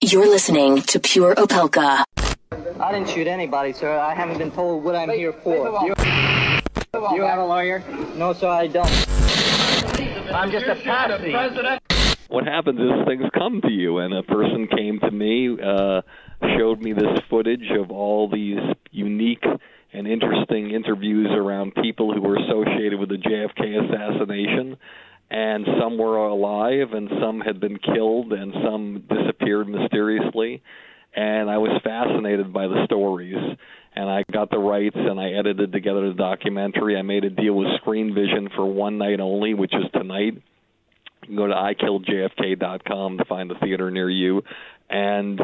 You're listening to Pure Opelka. I didn't shoot anybody, sir. I haven't been told what I'm here for. You, you have a lawyer? No, sir, I don't. I'm just a patsy. what happens is things come to you, and a person came to me, uh, showed me this footage of all these unique and interesting interviews around people who were associated with the JFK assassination. And some were alive, and some had been killed, and some disappeared mysteriously. And I was fascinated by the stories and I got the rights and I edited together the documentary. I made a deal with Screenvision for one night only, which is tonight. You can go to ikilljfk.com to find a theater near you. And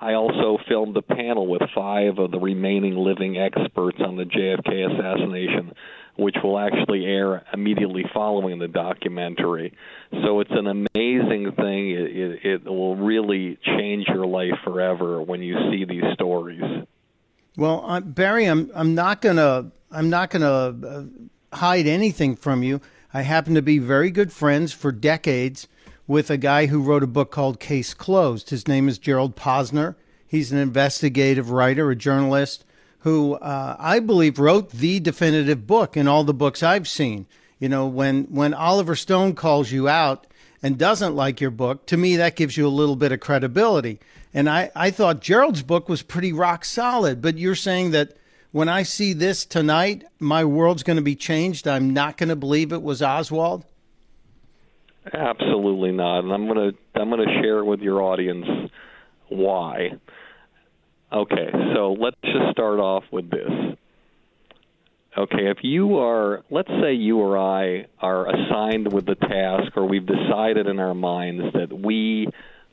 I also filmed a panel with five of the remaining living experts on the JFK assassination, which will actually air immediately following the documentary. So it's an amazing thing. It, it, it will really change your life forever when you see these stories. Well, uh, Barry, I'm I'm not gonna I'm not gonna uh, hide anything from you. I happen to be very good friends for decades with a guy who wrote a book called Case Closed. His name is Gerald Posner. He's an investigative writer, a journalist who uh, I believe wrote the definitive book in all the books I've seen. You know, when when Oliver Stone calls you out and doesn't like your book, to me that gives you a little bit of credibility. And I, I thought Gerald's book was pretty rock solid, but you're saying that when I see this tonight, my world's going to be changed. I'm not going to believe it was Oswald. Absolutely not, and I'm going to I'm going to share with your audience why. Okay, so let's just start off with this. Okay, if you are, let's say you or I are assigned with the task, or we've decided in our minds that we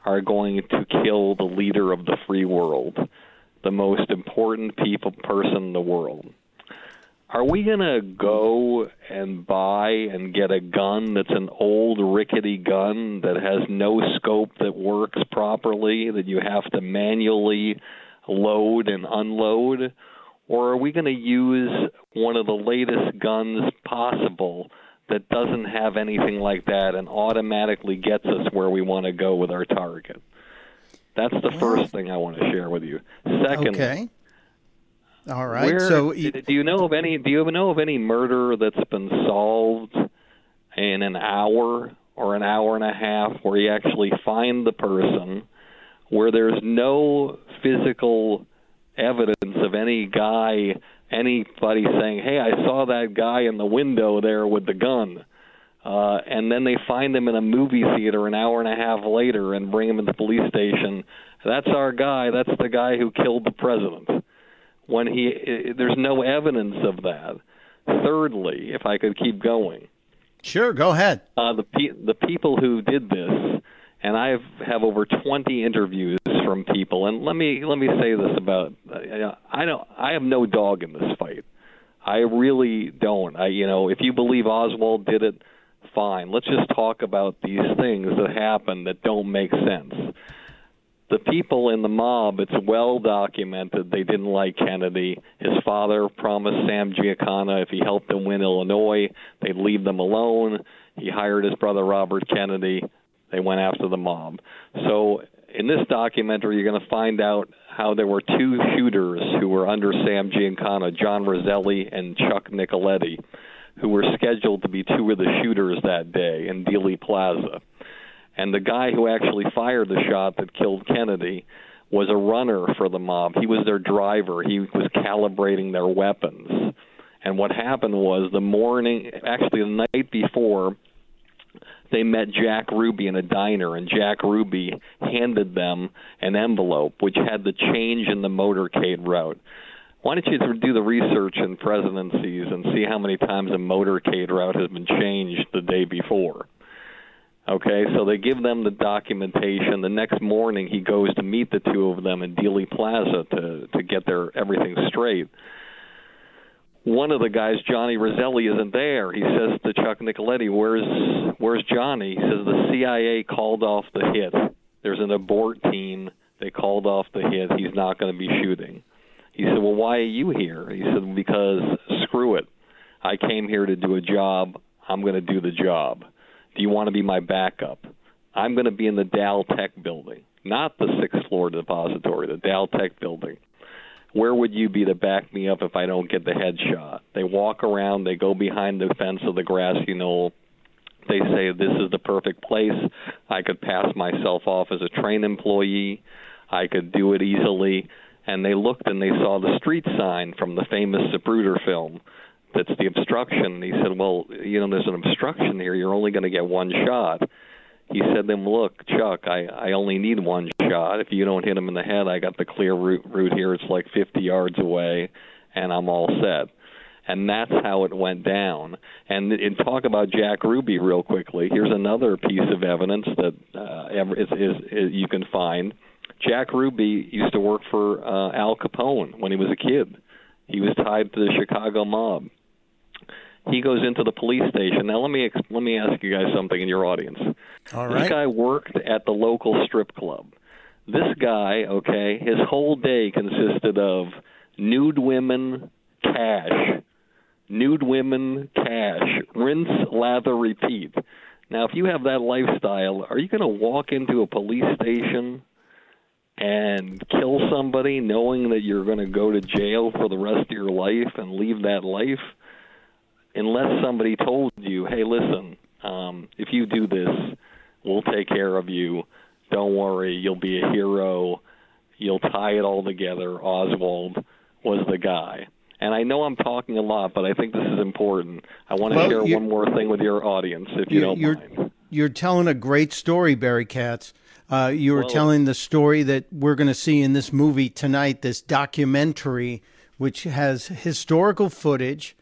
are going to kill the leader of the free world, the most important people person in the world. Are we going to go and buy and get a gun that's an old rickety gun that has no scope that works properly that you have to manually load and unload? Or are we going to use one of the latest guns possible that doesn't have anything like that and automatically gets us where we want to go with our target. That's the first thing I want to share with you. Second, okay. All right. Where, so do you know of any? Do you know of any murder that's been solved in an hour or an hour and a half, where you actually find the person, where there's no physical evidence of any guy anybody saying, "Hey, I saw that guy in the window there with the gun," uh, and then they find him in a movie theater an hour and a half later and bring him to the police station. That's our guy. That's the guy who killed the president. When he, there's no evidence of that. Thirdly, if I could keep going, sure, go ahead. Uh, the pe- the people who did this, and I have over 20 interviews from people. And let me let me say this about uh, I don't I have no dog in this fight. I really don't. I you know if you believe Oswald did it, fine. Let's just talk about these things that happen that don't make sense. The people in the mob, it's well documented, they didn't like Kennedy. His father promised Sam Giancana if he helped them win Illinois, they'd leave them alone. He hired his brother Robert Kennedy. They went after the mob. So in this documentary, you're going to find out how there were two shooters who were under Sam Giancana, John Roselli and Chuck Nicoletti, who were scheduled to be two of the shooters that day in Dealey Plaza. And the guy who actually fired the shot that killed Kennedy was a runner for the mob. He was their driver. He was calibrating their weapons. And what happened was the morning, actually the night before, they met Jack Ruby in a diner, and Jack Ruby handed them an envelope which had the change in the motorcade route. Why don't you do the research in presidencies and see how many times a motorcade route has been changed the day before? Okay, so they give them the documentation. The next morning, he goes to meet the two of them in Dealey Plaza to to get their everything straight. One of the guys, Johnny Roselli, isn't there. He says to Chuck Nicoletti, "Where's Where's Johnny?" He says the CIA called off the hit. There's an abort team. They called off the hit. He's not going to be shooting. He said, "Well, why are you here?" He said, "Because screw it. I came here to do a job. I'm going to do the job." Do you want to be my backup? I'm going to be in the Dow Tech building, not the sixth floor depository, the Dal-Tex building. Where would you be to back me up if I don't get the headshot? They walk around, they go behind the fence of the grassy knoll. They say, This is the perfect place. I could pass myself off as a train employee. I could do it easily. And they looked and they saw the street sign from the famous Zapruder film that's the obstruction. And he said, well, you know, there's an obstruction here. You're only going to get one shot. He said, then look, Chuck, I I only need one shot. If you don't hit him in the head, I got the clear route route here. It's like 50 yards away, and I'm all set. And that's how it went down. And, and talk about Jack Ruby real quickly. Here's another piece of evidence that uh, is, is, is you can find. Jack Ruby used to work for uh, Al Capone when he was a kid. He was tied to the Chicago mob he goes into the police station. Now let me let me ask you guys something in your audience. All right. This guy worked at the local strip club. This guy, okay, his whole day consisted of nude women, cash, nude women, cash, rinse, lather, repeat. Now, if you have that lifestyle, are you going to walk into a police station and kill somebody knowing that you're going to go to jail for the rest of your life and leave that life? unless somebody told you, hey, listen, um, if you do this, we'll take care of you. Don't worry, you'll be a hero. You'll tie it all together. Oswald was the guy. And I know I'm talking a lot, but I think this is important. I want to well, share one more thing with your audience, if you don't you're, mind. You're telling a great story, Barry Katz. Uh, you were well, telling the story that we're going to see in this movie tonight, this documentary, which has historical footage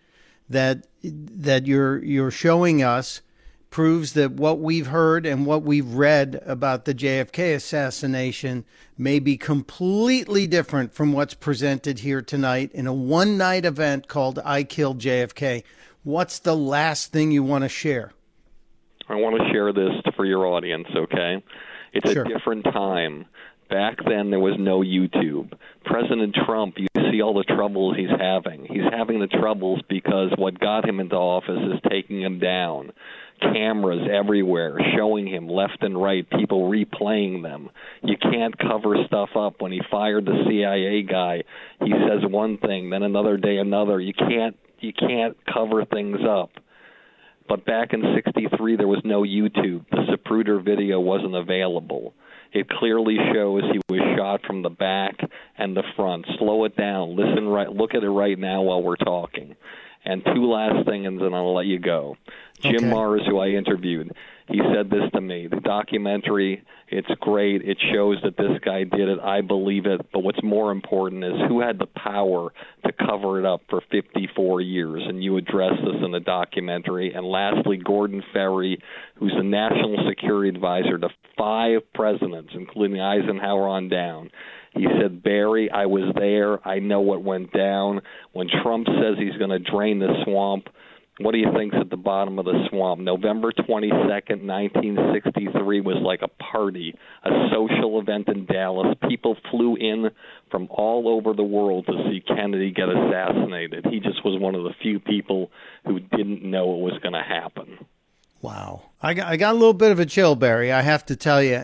that that you're you're showing us proves that what we've heard and what we've read about the JFK assassination may be completely different from what's presented here tonight in a one night event called I Killed JFK. What's the last thing you want to share? I want to share this for your audience, okay? It's sure. a different time. Back then, there was no YouTube. President Trump, see all the troubles he's having. He's having the troubles because what got him into office is taking him down. Cameras everywhere showing him left and right, people replaying them. You can't cover stuff up. When he fired the CIA guy, he says one thing, then another day another. You can't you can't cover things up. But back in 63 there was no YouTube. The Zapruder video wasn't available it clearly shows he was shot from the back and the front. Slow it down. Listen right. Look at it right now while we're talking. And two last things, and then I'll let you go. Jim okay. Marrs, who I interviewed, he said this to me. The documentary, it's great. It shows that this guy did it. I believe it. But what's more important is who had the power to cover it up for 54 years. And you address this in the documentary. And lastly, Gordon Ferry, who's the national security advisor to five presidents, including Eisenhower on down. He said, Barry, I was there. I know what went down. When Trump says he's going to drain the swamp, what do you think's at the bottom of the swamp? November 22nd, 1963 was like a party, a social event in Dallas. People flew in from all over the world to see Kennedy get assassinated. He just was one of the few people who didn't know it was going to happen. Wow. I got, I got a little bit of a chill, Barry, I have to tell you.